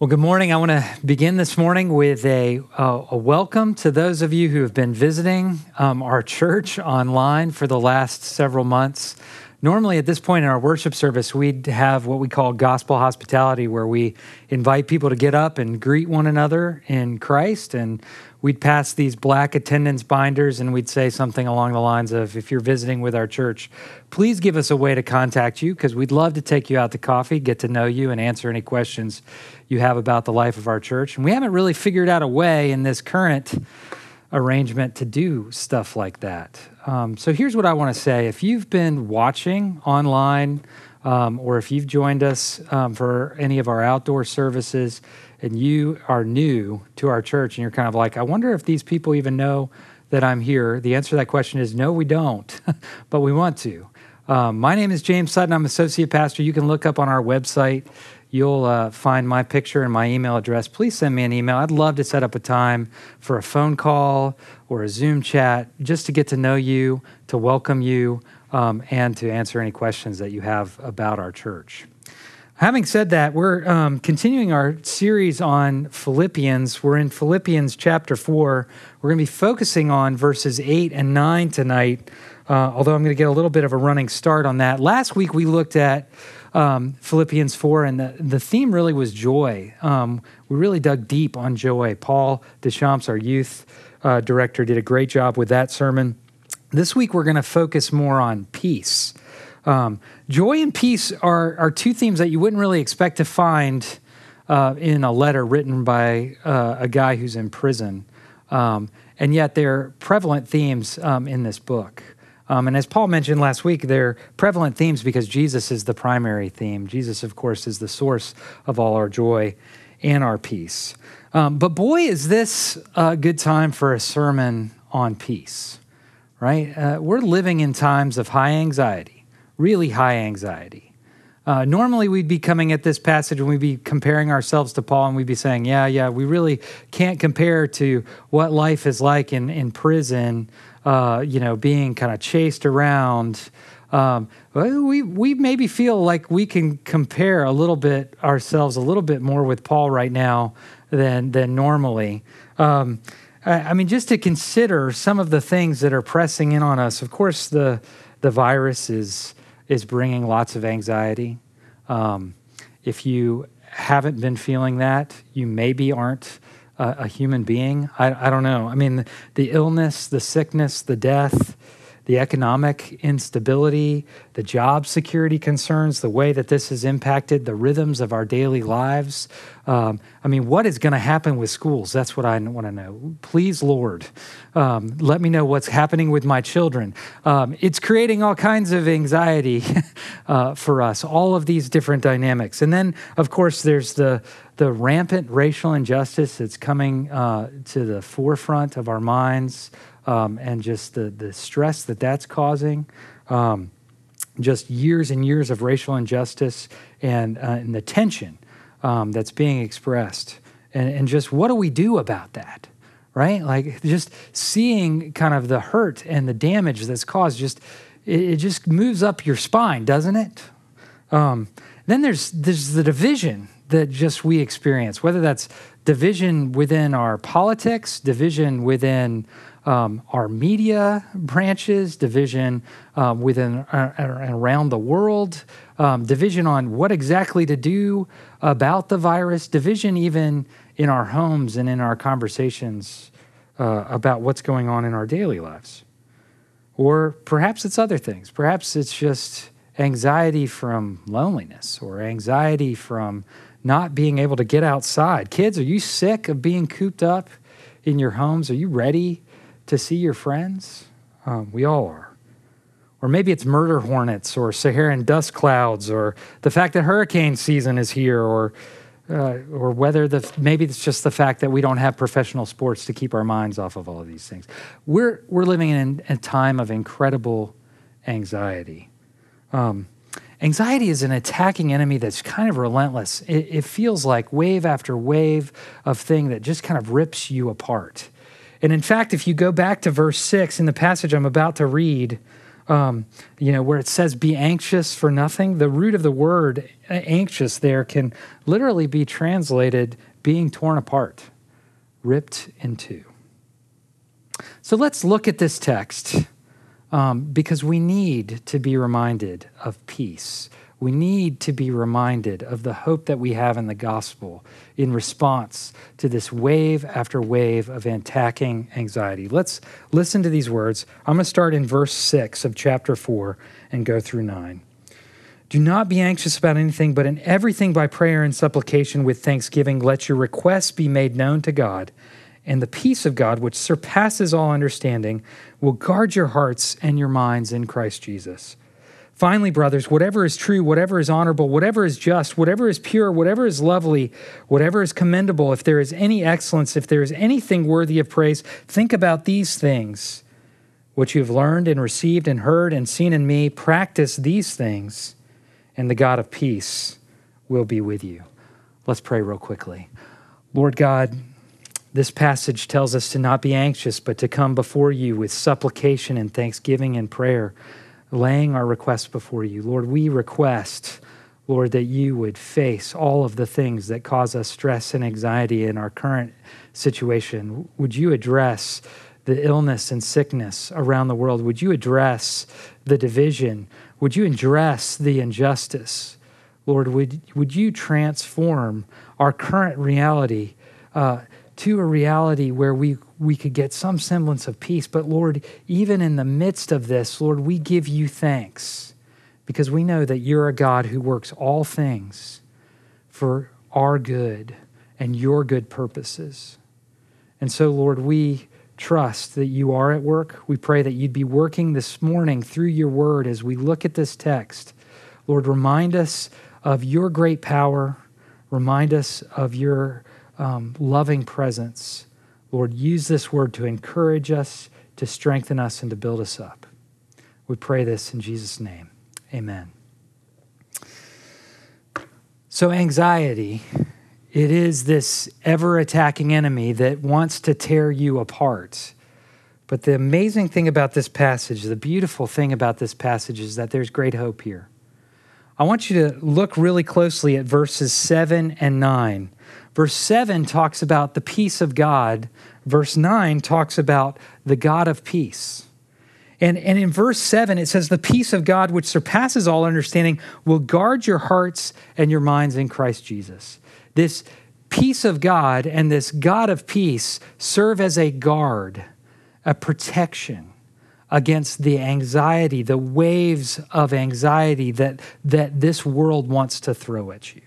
Well, good morning. I want to begin this morning with a, uh, a welcome to those of you who have been visiting um, our church online for the last several months. Normally, at this point in our worship service, we'd have what we call gospel hospitality, where we invite people to get up and greet one another in Christ. And we'd pass these black attendance binders and we'd say something along the lines of If you're visiting with our church, please give us a way to contact you because we'd love to take you out to coffee, get to know you, and answer any questions you have about the life of our church. And we haven't really figured out a way in this current arrangement to do stuff like that. Um, so here's what I want to say. If you've been watching online, um, or if you've joined us um, for any of our outdoor services and you are new to our church and you're kind of like, I wonder if these people even know that I'm here, the answer to that question is no, we don't, but we want to. Um, my name is James Sutton. I'm associate pastor. You can look up on our website you'll uh, find my picture and my email address. Please send me an email. I'd love to set up a time for a phone call or a Zoom chat just to get to know you, to welcome you, um, and to answer any questions that you have about our church. Having said that, we're um, continuing our series on Philippians. We're in Philippians chapter 4. We're going to be focusing on verses 8 and 9 tonight, uh, although I'm going to get a little bit of a running start on that. Last week we looked at um, Philippians 4, and the, the theme really was joy. Um, we really dug deep on joy. Paul Deschamps, our youth uh, director, did a great job with that sermon. This week, we're going to focus more on peace. Um, joy and peace are, are two themes that you wouldn't really expect to find uh, in a letter written by uh, a guy who's in prison. Um, and yet, they're prevalent themes um, in this book. Um, and as Paul mentioned last week, they're prevalent themes because Jesus is the primary theme. Jesus, of course, is the source of all our joy and our peace. Um, but boy, is this a good time for a sermon on peace, right? Uh, we're living in times of high anxiety, really high anxiety. Uh, normally, we'd be coming at this passage and we'd be comparing ourselves to Paul and we'd be saying, yeah, yeah, we really can't compare to what life is like in, in prison uh, you know, being kind of chased around. Um, we we maybe feel like we can compare a little bit ourselves a little bit more with Paul right now than than normally. Um, I, I, mean, just to consider some of the things that are pressing in on us. Of course, the the virus is is bringing lots of anxiety. Um, if you haven't been feeling that, you maybe aren't a, human being. I, I don't know. I mean, the, the illness, the sickness, the death, the economic instability, the job security concerns, the way that this has impacted the rhythms of our daily lives. Um, I mean, what is going to happen with schools? That's what I want to know. Please, Lord, um, let me know what's happening with my children. Um, it's creating all kinds of anxiety uh, for us, all of these different dynamics. And then, of course, there's the the rampant racial injustice that's coming uh, to the forefront of our minds um, and just the, the stress that that's causing. Um, just years and years of racial injustice and, uh, and the tension um, that's being expressed. And, and just what do we do about that? Right? Like just seeing kind of the hurt and the damage that's caused, just it, it just moves up your spine, doesn't it? Um, then there's there's the division that just we experience, whether that's division within our politics, division within um, our media branches, division um, within uh, and around the world, um, division on what exactly to do about the virus, division even in our homes and in our conversations uh, about what's going on in our daily lives. Or perhaps it's other things. Perhaps it's just anxiety from loneliness or anxiety from not being able to get outside. Kids, are you sick of being cooped up in your homes? Are you ready to see your friends? Um, we all are. Or maybe it's murder hornets or Saharan dust clouds or the fact that hurricane season is here or uh, or whether the maybe it's just the fact that we don't have professional sports to keep our minds off of all of these things. We're we're living in a time of incredible anxiety. Um, Anxiety is an attacking enemy that's kind of relentless. It, it, feels like wave after wave of thing that just kind of rips you apart. And in fact, if you go back to verse six in the passage I'm about to read, um, you know, where it says be anxious for nothing, the root of the word anxious there can literally be translated being torn apart, ripped in two. So let's look at this text um, because we need to be reminded of peace. We need to be reminded of the hope that we have in the gospel in response to this wave after wave of attacking anxiety. Let's listen to these words. I'm going to start in verse 6 of chapter 4 and go through 9. Do not be anxious about anything, but in everything by prayer and supplication with thanksgiving, let your requests be made known to God. And the peace of God, which surpasses all understanding, will guard your hearts and your minds in Christ Jesus. Finally, brothers, whatever is true, whatever is honorable, whatever is just, whatever is pure, whatever is lovely, whatever is commendable, if there is any excellence, if there is anything worthy of praise, think about these things. What you have learned and received and heard and seen in me, practice these things, and the God of peace will be with you. Let's pray real quickly. Lord God, this passage tells us to not be anxious, but to come before you with supplication and thanksgiving and prayer laying our requests before you. Lord, we request, Lord, that you would face all of the things that cause us stress and anxiety in our current situation. Would you address the illness and sickness around the world? Would you address the division? Would you address the injustice? Lord, would, would you transform our current reality uh, to a reality where we we could get some semblance of peace. But Lord, even in the midst of this, Lord, we give you thanks because we know that you're a God who works all things for our good and your good purposes. And so, Lord, we trust that you are at work. We pray that you'd be working this morning through your word as we look at this text. Lord, remind us of your great power, remind us of your um, loving presence Lord, use this word to encourage us, to strengthen us, and to build us up. We pray this in Jesus' name. Amen. So, anxiety, it is this ever attacking enemy that wants to tear you apart. But the amazing thing about this passage, the beautiful thing about this passage, is that there's great hope here. I want you to look really closely at verses 7 and 9 Verse 7 talks about the peace of God. Verse 9 talks about the God of peace. And, and in verse 7, it says, The peace of God, which surpasses all understanding, will guard your hearts and your minds in Christ Jesus. This peace of God and this God of peace serve as a guard, a protection against the anxiety, the waves of anxiety that, that this world wants to throw at you.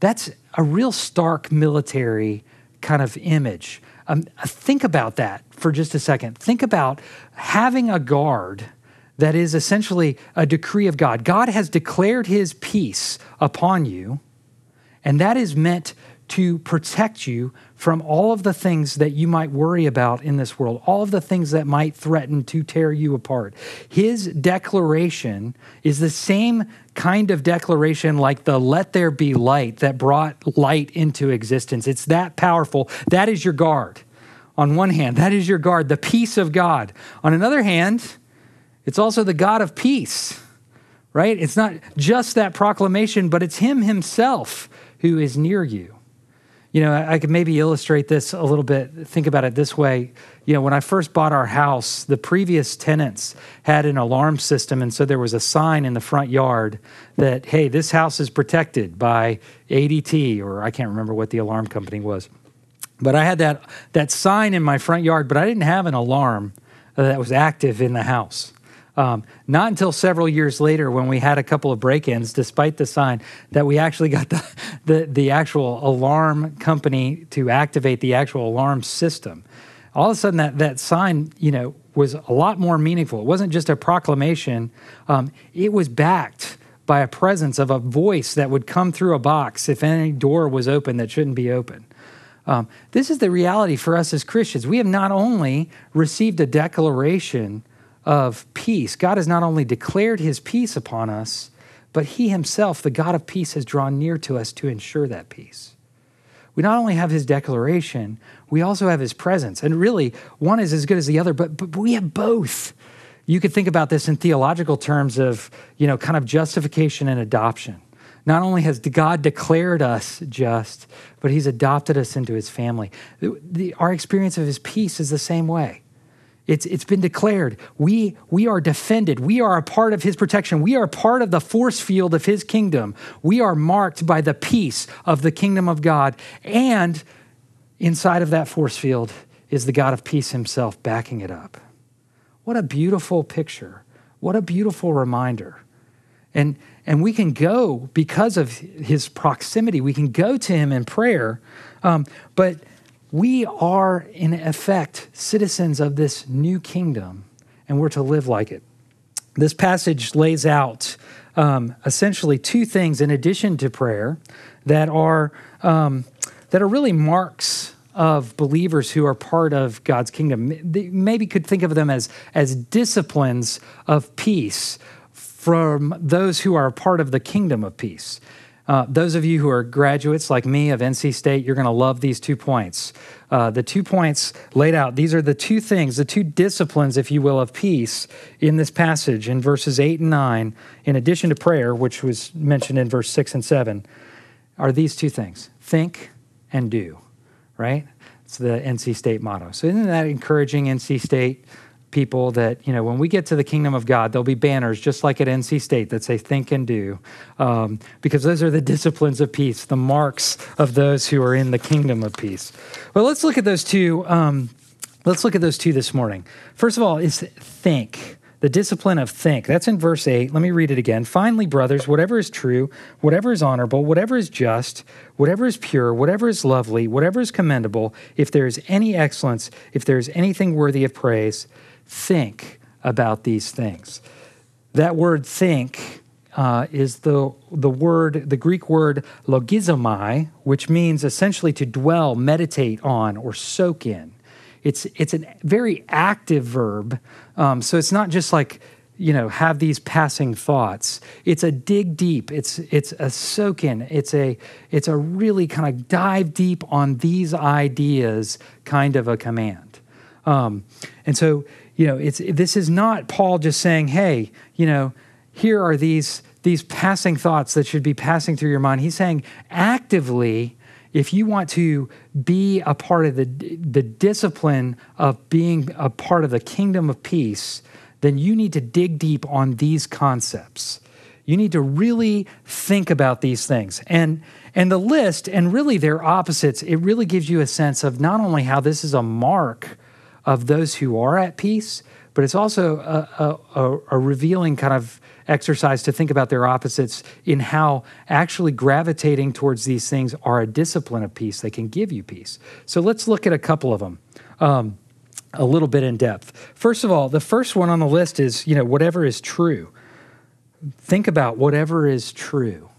That's a real stark military kind of image. Um, think about that for just a second. Think about having a guard that is essentially a decree of God. God has declared his peace upon you, and that is meant to protect you from all of the things that you might worry about in this world, all of the things that might threaten to tear you apart. His declaration is the same kind of declaration like the let there be light that brought light into existence. It's that powerful. That is your guard. On one hand, that is your guard, the peace of God. On another hand, it's also the God of peace, right? It's not just that proclamation, but it's Him Himself who is near you. You know, I could maybe illustrate this a little bit. Think about it this way. You know, when I first bought our house, the previous tenants had an alarm system. And so there was a sign in the front yard that, hey, this house is protected by ADT, or I can't remember what the alarm company was. But I had that, that sign in my front yard, but I didn't have an alarm that was active in the house. Um, not until several years later, when we had a couple of break-ins, despite the sign, that we actually got the, the, the actual alarm company to activate the actual alarm system. All of a sudden, that that sign, you know, was a lot more meaningful. It wasn't just a proclamation; um, it was backed by a presence of a voice that would come through a box if any door was open that shouldn't be open. Um, this is the reality for us as Christians. We have not only received a declaration of peace. God has not only declared his peace upon us, but he himself, the God of peace, has drawn near to us to ensure that peace. We not only have his declaration, we also have his presence. And really, one is as good as the other, but, but we have both. you could think about this in theological terms of, you know, kind of justification and adoption. Not only has God declared us just, but He's adopted us into His family. The, the, our experience of His peace is the same way. It's, it's been declared. We, we are defended. We are a part of his protection. We are part of the force field of his kingdom. We are marked by the peace of the kingdom of God. And inside of that force field is the God of peace himself backing it up. What a beautiful picture. What a beautiful reminder. And, and we can go because of his proximity, we can go to him in prayer. Um, but we are, in effect, citizens of this new kingdom, and we're to live like it. This passage lays out um, essentially two things in addition to prayer that are, um, that are really marks of believers who are part of God's kingdom. Maybe could think of them as, as disciplines of peace from those who are part of the kingdom of peace. Uh, those of you who are graduates like me of NC State, you're going to love these two points. Uh, the two points laid out, these are the two things, the two disciplines, if you will, of peace in this passage in verses 8 and 9, in addition to prayer, which was mentioned in verse 6 and 7, are these two things think and do, right? It's the NC State motto. So, isn't that encouraging, NC State? People that, you know, when we get to the kingdom of God, there'll be banners just like at NC State that say think and do, um, because those are the disciplines of peace, the marks of those who are in the kingdom of peace. Well, let's look at those two. Um, let's look at those two this morning. First of all, is think. The discipline of think. That's in verse 8. Let me read it again. Finally, brothers, whatever is true, whatever is honorable, whatever is just, whatever is pure, whatever is lovely, whatever is commendable, if there is any excellence, if there is anything worthy of praise, think about these things. That word think uh, is the, the word, the Greek word logizomai, which means essentially to dwell, meditate on, or soak in. It's, it's a very active verb. Um, so it's not just like, you know, have these passing thoughts. It's a dig deep. It's, it's a soak in. It's a, it's a really kind of dive deep on these ideas kind of a command. Um, and so you know, it's this is not Paul just saying, "Hey, you know, here are these these passing thoughts that should be passing through your mind." He's saying actively if you want to be a part of the, the discipline of being a part of the kingdom of peace, then you need to dig deep on these concepts. You need to really think about these things. And, and the list, and really their opposites, it really gives you a sense of not only how this is a mark of those who are at peace, but it's also a, a, a, revealing kind of exercise to think about their opposites in how actually gravitating towards these things are a discipline of peace. They can give you peace. So let's look at a couple of them. Um, a little bit in depth. First of all, the first one on the list is, you know, whatever is true. Think about whatever is true,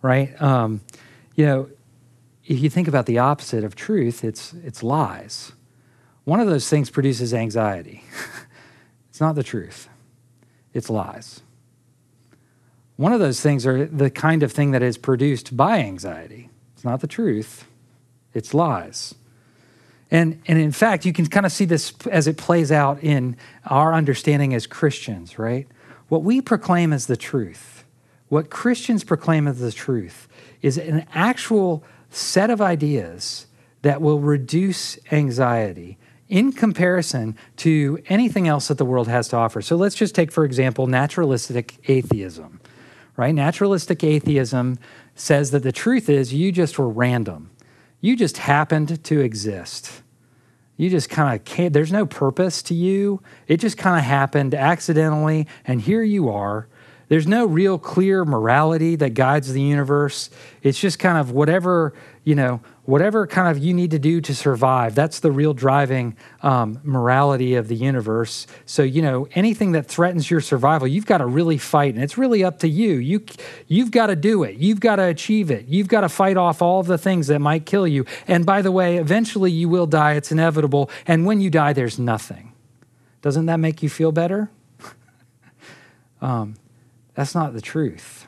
right? Um, you know, if you think about the opposite of truth, it's it's lies. One of those things produces anxiety. it's not the truth, it's lies. One of those things are the kind of thing that is produced by anxiety. It's not the truth, it's lies. And, and in fact, you can kind of see this as it plays out in our understanding as Christians, right? What we proclaim as the truth, what Christians proclaim as the truth, is an actual set of ideas that will reduce anxiety in comparison to anything else that the world has to offer. So let's just take, for example, naturalistic atheism, right? Naturalistic atheism says that the truth is you just were random, you just happened to exist. You just kind of can't, there's no purpose to you. It just kind of happened accidentally, and here you are. There's no real clear morality that guides the universe. It's just kind of whatever, you know, whatever kind of you need to do to survive that's the real driving um, morality of the universe. So you know anything that threatens your survival you've got to really fight and it's really up to you. You you've got to do it. You've got to achieve it. You've got to fight off all of the things that might kill you. And by the way eventually you will die. It's inevitable. And when you die there's nothing. Doesn't that make you feel better? Um, that's not the truth.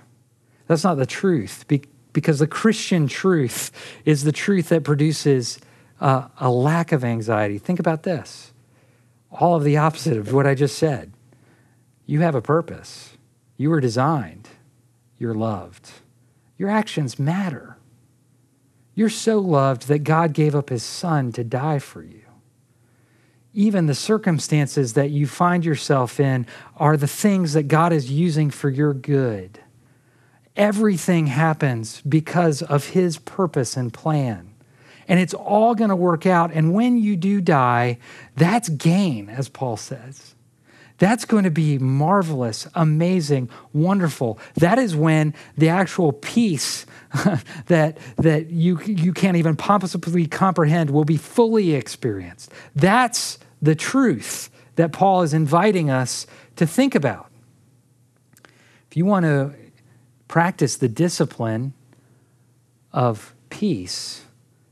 That's not the truth Be- because the Christian truth is the truth that produces uh, a lack of anxiety. Think about this all of the opposite of what I just said. You have a purpose. You were designed. You're loved. Your actions matter. You're so loved that God gave up his son to die for you. Even the circumstances that you find yourself in are the things that God is using for your good. Everything happens because of his purpose and plan. And it's all going to work out. And when you do die, that's gain, as Paul says. That's going to be marvelous, amazing, wonderful. That is when the actual peace that, that you, you can't even possibly comprehend will be fully experienced. That's the truth that Paul is inviting us to think about. If you want to practice the discipline of peace,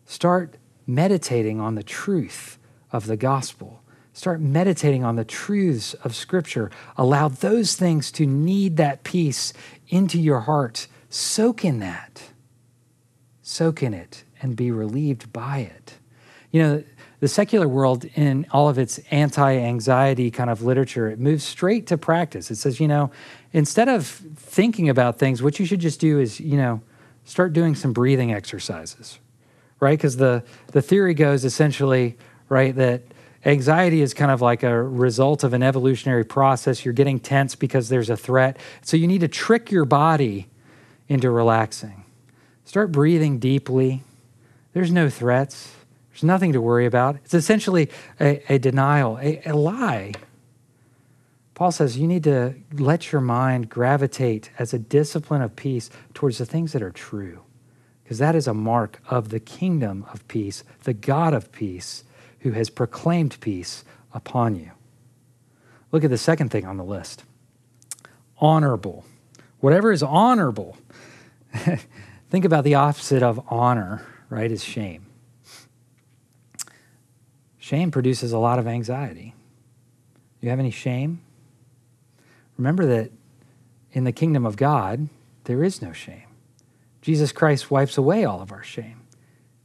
start meditating on the truth of the gospel. Start meditating on the truths of Scripture. Allow those things to knead that peace into your heart. Soak in that. Soak in it and be relieved by it. You know, the secular world, in all of its anti anxiety kind of literature, it moves straight to practice. It says, you know, instead of thinking about things, what you should just do is, you know, start doing some breathing exercises, right? Because the, the theory goes essentially, right, that anxiety is kind of like a result of an evolutionary process. You're getting tense because there's a threat. So you need to trick your body into relaxing. Start breathing deeply. There's no threats, there's nothing to worry about. It's essentially a, a denial, a, a lie Paul says you need to let your mind gravitate as a discipline of peace towards the things that are true, because that is a mark of the kingdom of peace, the God of peace, who has proclaimed peace upon you. Look at the second thing on the list honorable. Whatever is honorable. Think about the opposite of honor, right? Is shame. Shame produces a lot of anxiety. Do You have any shame? Remember that in the kingdom of God, there is no shame. Jesus Christ wipes away all of our shame.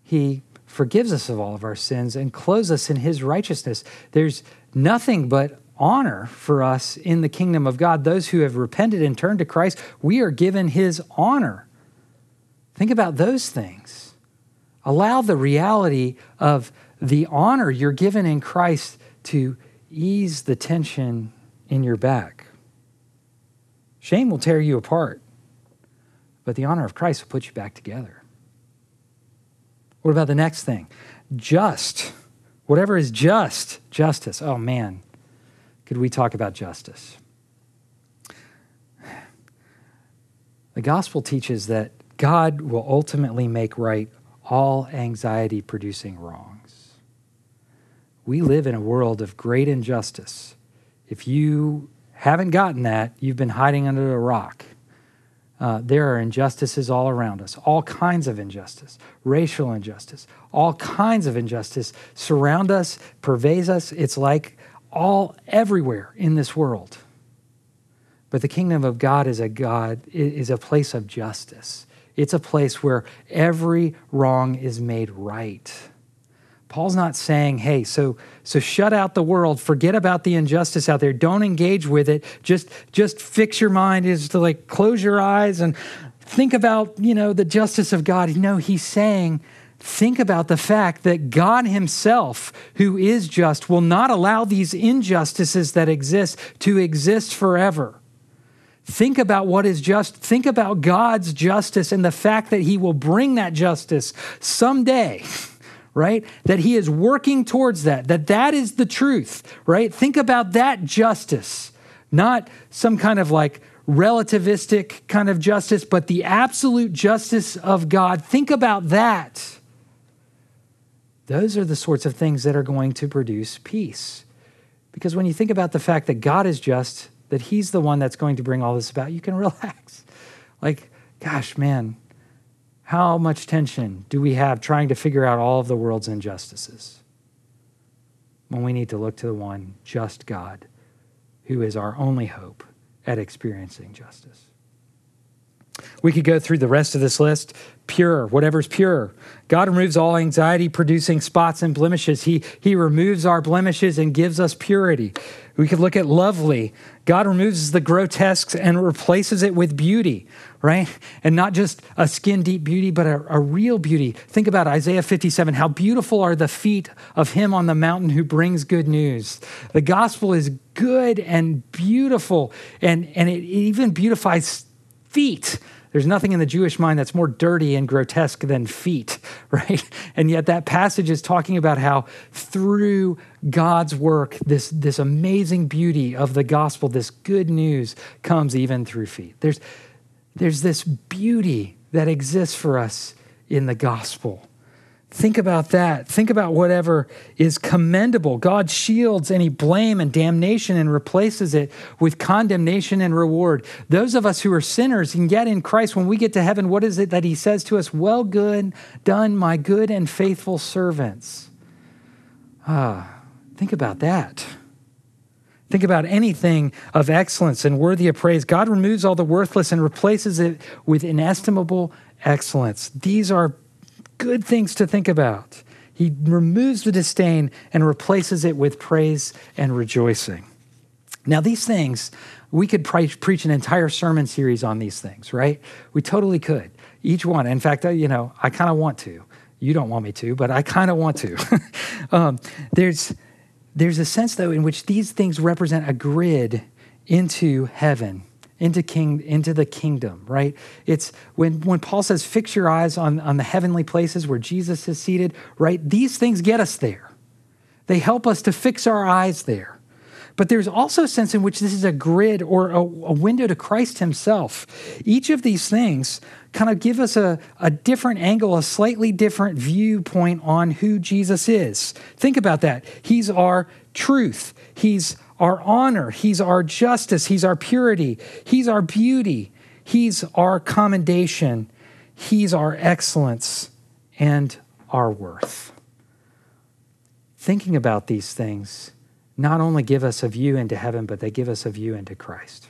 He forgives us of all of our sins and clothes us in his righteousness. There's nothing but honor for us in the kingdom of God. Those who have repented and turned to Christ, we are given his honor. Think about those things. Allow the reality of the honor you're given in Christ to ease the tension in your back. Shame will tear you apart, but the honor of Christ will put you back together. What about the next thing? Just. Whatever is just, justice. Oh man, could we talk about justice? The gospel teaches that God will ultimately make right all anxiety producing wrongs. We live in a world of great injustice. If you haven't gotten that, you've been hiding under a rock. Uh, there are injustices all around us, all kinds of injustice, racial injustice, all kinds of injustice surround us, pervades us. It's like all everywhere in this world. But the kingdom of God is a God is a place of justice. It's a place where every wrong is made right. Paul's not saying, hey, so so shut out the world, forget about the injustice out there, don't engage with it. Just just fix your mind is to like close your eyes and think about, you know, the justice of God. No, he's saying think about the fact that God himself, who is just, will not allow these injustices that exist to exist forever. Think about what is just. Think about God's justice and the fact that he will bring that justice someday right? That he is working towards that, that that is the truth, right? Think about that justice, not some kind of like relativistic kind of justice, but the absolute justice of God. Think about that. Those are the sorts of things that are going to produce peace. Because when you think about the fact that God is just, that He's the one that's going to bring all this about, you can relax. Like, gosh, man, how much tension do we have trying to figure out all of the world's injustices when we need to look to the one just God who is our only hope at experiencing justice? We could go through the rest of this list. Pure, whatever's pure. God removes all anxiety producing spots and blemishes. He, he removes our blemishes and gives us purity. We could look at lovely. God removes the grotesques and replaces it with beauty, right? And not just a skin deep beauty, but a, a real beauty. Think about Isaiah 57. How beautiful are the feet of him on the mountain who brings good news. The gospel is good and beautiful, and, and it even beautifies feet. There's nothing in the Jewish mind that's more dirty and grotesque than feet, right? And yet that passage is talking about how through God's work, this, this amazing beauty of the gospel, this good news comes even through feet. There's, there's this beauty that exists for us in the gospel. Think about that. Think about whatever is commendable. God shields any blame and damnation and replaces it with condemnation and reward. Those of us who are sinners and yet in Christ, when we get to heaven, what is it that He says to us? Well, good done, my good and faithful servants. Ah, think about that. Think about anything of excellence and worthy of praise. God removes all the worthless and replaces it with inestimable excellence. These are good things to think about. He removes the disdain and replaces it with praise and rejoicing. Now, these things, we could pre- preach an entire sermon series on these things, right? We totally could. Each one. In fact, you know, I kind of want to. You don't want me to, but I kind of want to. um, there's, there's a sense, though, in which these things represent a grid into heaven into king into the kingdom right? It's when when paul says fix your eyes on on the heavenly places where jesus is seated right? These things get us there. They help us to fix our eyes there. But there's also a sense in which this is a grid or a, a window to christ himself. Each of these things kind of give us a, a different angle a slightly different viewpoint on who jesus is. Think about that. He's our truth. He's our honor, He's our justice, He's our purity, He's our beauty, He's our commendation, He's our excellence and our worth. Thinking about these things not only give us a view into heaven, but they give us a view into Christ.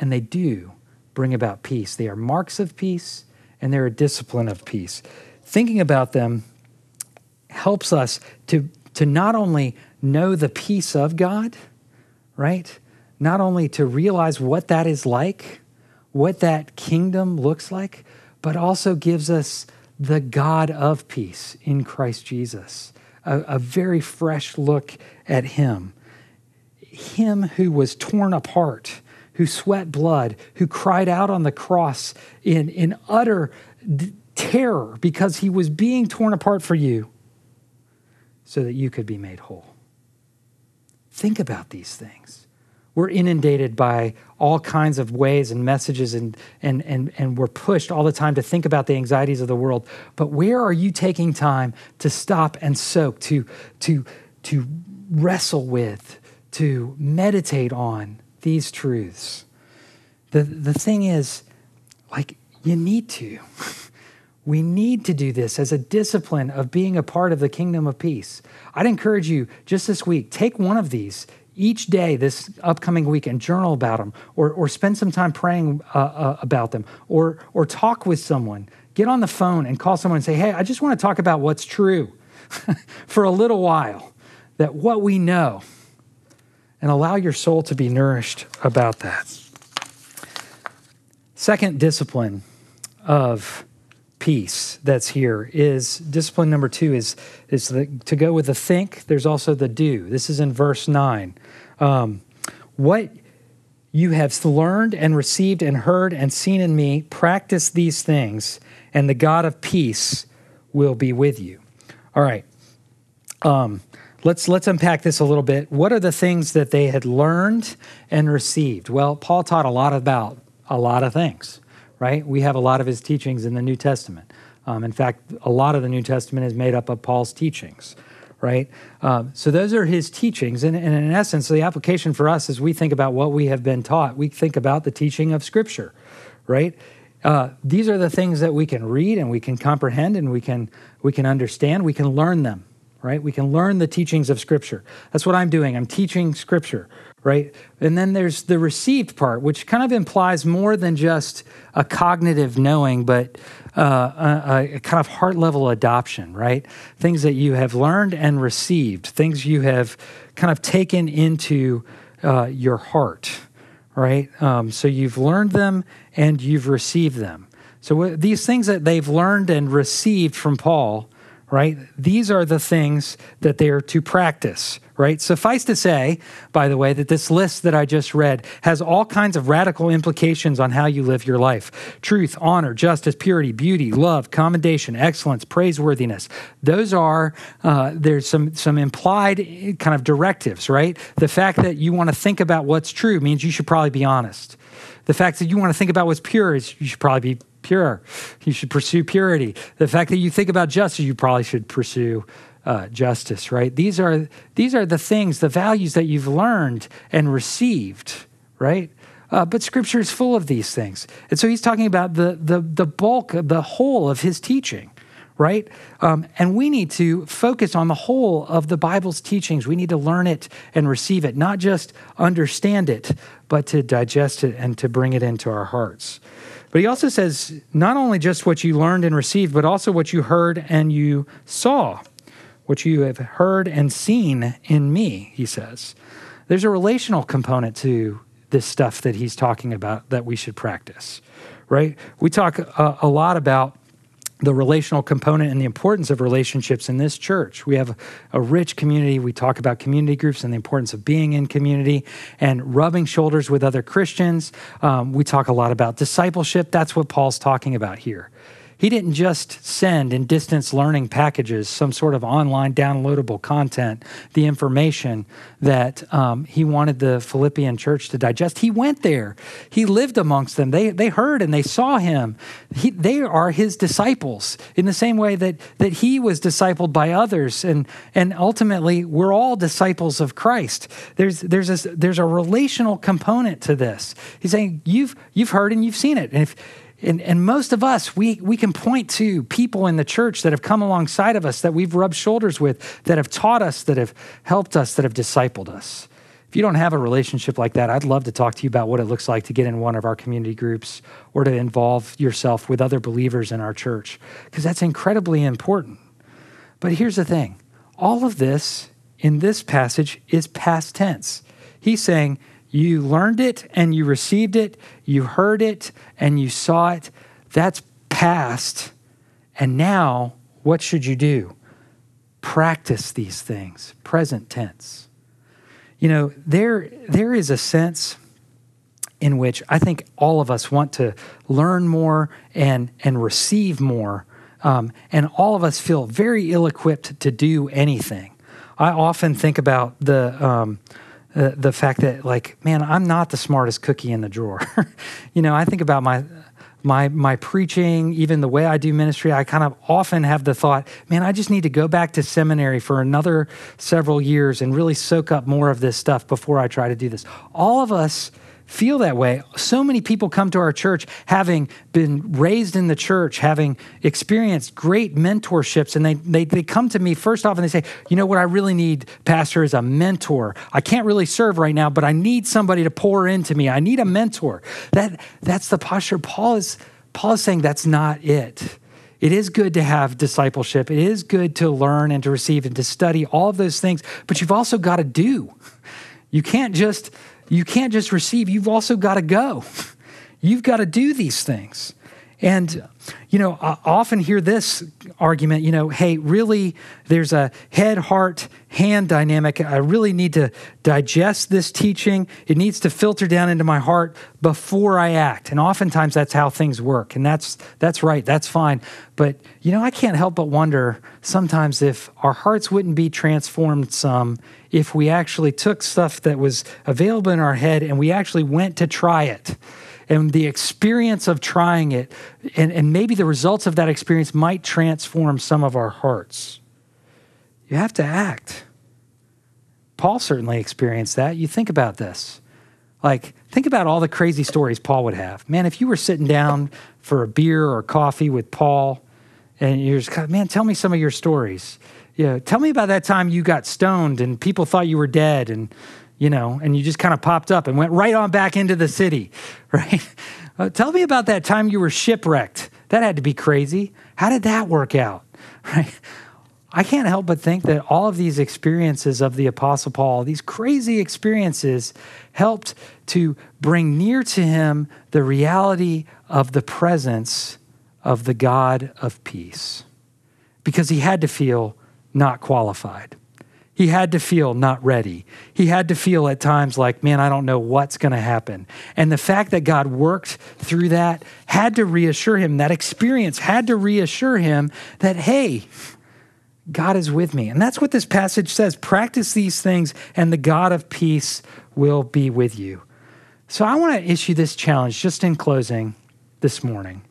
And they do bring about peace. They are marks of peace and they're a discipline of peace. Thinking about them helps us to, to not only know the peace of God, right? Not only to realize what that is like, what that kingdom looks like, but also gives us the God of peace in Christ Jesus. A, a, very fresh look at Him. Him who was torn apart, who sweat blood, who cried out on the cross in, in utter d- terror because He was being torn apart for you so that you could be made whole. Think about these things. We're inundated by all kinds of ways and messages, and, and, and, and we're pushed all the time to think about the anxieties of the world. But where are you taking time to stop and soak, to, to, to wrestle with, to meditate on these truths? The, the thing is, like, you need to. We need to do this as a discipline of being a part of the kingdom of peace. I'd encourage you just this week, take one of these each day this upcoming week and journal about them or, or spend some time praying uh, uh, about them or, or talk with someone. Get on the phone and call someone and say, hey, I just want to talk about what's true for a little while, that what we know, and allow your soul to be nourished about that. Second discipline of peace that's here is discipline number two is is the, to go with the think there's also the do. This is in verse 9 um, what you have learned and received and heard and seen in me practice these things and the god of peace will be with you. All right. Um, let's let's unpack this a little bit. What are the things that they had learned and received? Well paul taught a lot about a lot of things right? We have a lot of his teachings in the New Testament. Um, in fact, a lot of the New Testament is made up of Paul's teachings, right? Um, so those are his teachings. And, and, in essence, the application for us as we think about what we have been taught, we think about the teaching of Scripture, right? Uh, these are the things that we can read and we can comprehend and we can we can understand. We can learn them, right? We can learn the teachings of Scripture. That's what I'm doing. I'm teaching Scripture, right? And then there's the received part, which kind of implies more than just a cognitive knowing, but uh, a, a, kind of heart level adoption, right? Things that you have learned and received, things you have kind of taken into uh, your heart, right? Um, so you've learned them and you've received them. So these things that they've learned and received from Paul right? These are the things that they are to practice, right? Suffice to say, by the way, that this list that I just read has all kinds of radical implications on how you live your life truth, honor, justice, purity, beauty, love, commendation, excellence, praiseworthiness. Those are, uh, there's some, some implied kind of directives, right? The fact that you want to think about what's true means you should probably be honest. The fact that you want to think about what's pure is you should probably be pure. You should pursue purity. The fact that you think about justice, you probably should pursue uh, justice, right? These are these are the things, the values that you've learned and received, right? Uh, but Scripture is full of these things, and so he's talking about the the the bulk, the whole of his teaching, right? Um, and we need to focus on the whole of the Bible's teachings. We need to learn it and receive it, not just understand it, but to digest it and to bring it into our hearts. But he also says not only just what you learned and received, but also what you heard and you saw, what you have heard and seen in me, he says. There's a relational component to this stuff that he's talking about that we should practice, right? We talk a, a lot about the relational component and the importance of relationships in this church. We have a rich community. We talk about community groups and the importance of being in community and rubbing shoulders with other Christians. Um, we talk a lot about discipleship. That's what Paul's talking about here. He didn't just send in distance learning packages some sort of online downloadable content, the information that um, he wanted the Philippian church to digest. He went there, he lived amongst them. They, they heard and they saw him. He, they are his disciples in the same way that, that he was discipled by others. And, and ultimately, we're all disciples of Christ. There's, there's, a, there's a relational component to this. He's saying, You've, you've heard and you've seen it. And if, and, and most of us, we, we can point to people in the church that have come alongside of us, that we've rubbed shoulders with, that have taught us, that have helped us, that have discipled us. If you don't have a relationship like that, I'd love to talk to you about what it looks like to get in one of our community groups or to involve yourself with other believers in our church, because that's incredibly important. But here's the thing all of this in this passage is past tense. He's saying, you learned it and you received it, you heard it and you saw it. That's past. And now, what should you do? Practice these things, present tense. You know, there, there is a sense in which I think all of us want to learn more and, and receive more. Um, and all of us feel very ill equipped to do anything. I often think about the, um, uh, the fact that like man i'm not the smartest cookie in the drawer. You know i think about my my my preaching even the way i do ministry i kind of often have the thought man i just need to go back to seminary for another several years and really soak up more of this stuff before i try to do this. All of us feel that way. So many people come to our church having been raised in the church, having experienced great mentorships, and they, they, they come to me first off and they say, You know what I really need, Pastor, is a mentor. I can't really serve right now, but I need somebody to pour into me. I need a mentor. That, that's the posture. Paul is, Paul is saying that's not it. It is good to have discipleship. It is good to learn and to receive and to study all of those things, but you've also got to do. You can't just you can't just receive, you've also got to go. You've got to do these things. And, you know, I often hear this argument, you know, hey, really, there's a head, heart, hand dynamic. I really need to digest this teaching. It needs to filter down into my heart before I act. And oftentimes that's how things work. And that's that's right. That's fine. But, you know, I can't help but wonder sometimes if our hearts wouldn't be transformed some if we actually took stuff that was available in our head and we actually went to try it and the experience of trying it, and, and maybe the results of that experience might transform some of our hearts. You have to act. Paul certainly experienced that. You think about this. Like, think about all the crazy stories Paul would have. Man, if you were sitting down for a beer or coffee with Paul, and you're just, man, tell me some of your stories. Yeah, tell me about that time you got stoned and people thought you were dead, and you know, and you just kind of popped up and went right on back into the city, right? Uh, tell me about that time you were shipwrecked. That had to be crazy. How did that work out, right? I can't help but think that all of these experiences of the Apostle Paul, these crazy experiences, helped to bring near to him the reality of the presence of the God of peace. Because he had to feel not qualified. He had to feel not ready. He had to feel at times like, man, I don't know what's going to happen. And the fact that God worked through that had to reassure him, that experience had to reassure him that, hey, God is with me. And that's what this passage says. Practice these things, and the God of peace will be with you. So I want to issue this challenge just in closing this morning.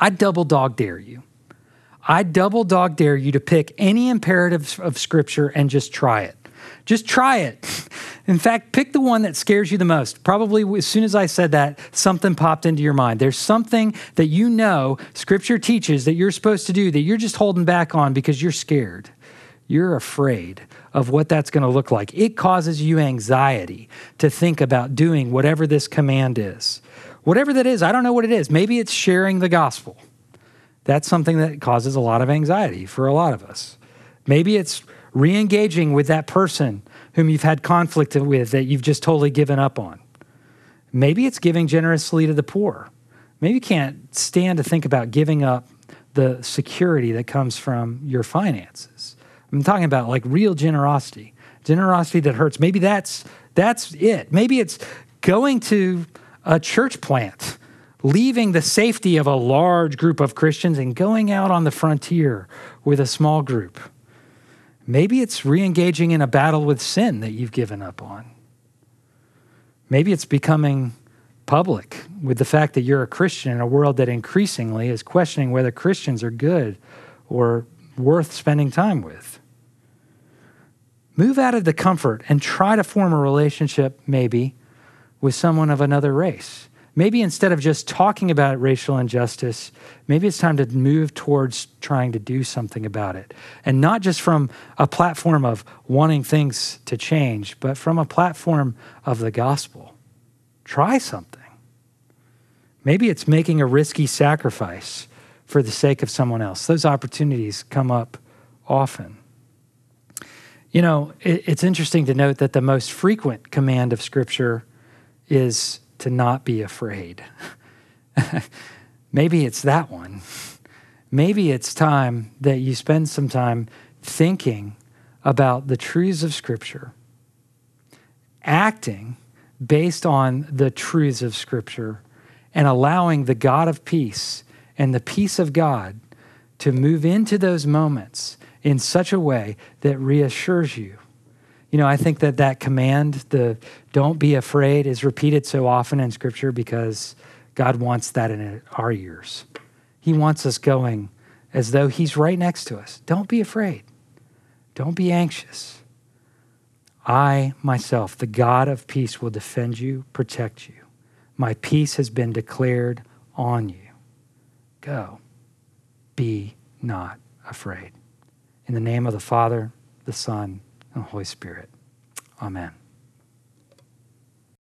I double dog dare you. I double dog dare you to pick any imperative of Scripture and just try it. Just try it. In fact, pick the one that scares you the most. Probably as soon as I said that, something popped into your mind. There's something that you know Scripture teaches that you're supposed to do that you're just holding back on because you're scared. You're afraid of what that's going to look like. It causes you anxiety to think about doing whatever this command is. Whatever that is, I don't know what it is. Maybe it's sharing the gospel. That's something that causes a lot of anxiety for a lot of us. Maybe it's re engaging with that person whom you've had conflict with that you've just totally given up on. Maybe it's giving generously to the poor. Maybe you can't stand to think about giving up the security that comes from your finances. I'm talking about like real generosity, generosity that hurts. Maybe that's that's it. Maybe it's going to a church plant, leaving the safety of a large group of Christians and going out on the frontier with a small group. Maybe it's re engaging in a battle with sin that you've given up on. Maybe it's becoming public with the fact that you're a Christian in a world that increasingly is questioning whether Christians are good or worth spending time with. Move out of the comfort and try to form a relationship, maybe, with someone of another race maybe instead of just talking about racial injustice, maybe it's time to move towards trying to do something about it. And not just from a platform of wanting things to change, but from a platform of the gospel. Try something. Maybe it's making a risky sacrifice for the sake of someone else. Those opportunities come up often. You know, it's interesting to note that the most frequent command of Scripture is to not be afraid. Maybe it's that one. Maybe it's time that you spend some time thinking about the truths of Scripture, acting based on the truths of Scripture, and allowing the God of peace and the peace of God to move into those moments in such a way that reassures you you know, I think that that command, the don't be afraid, is repeated so often in Scripture because God wants that in our ears. He wants us going as though He's right next to us. Don't be afraid. Don't be anxious. I, myself, the God of peace, will defend you, protect you. My peace has been declared on you. Go. Be not afraid. In the name of the Father, the Son, and the Holy Spirit. Amen.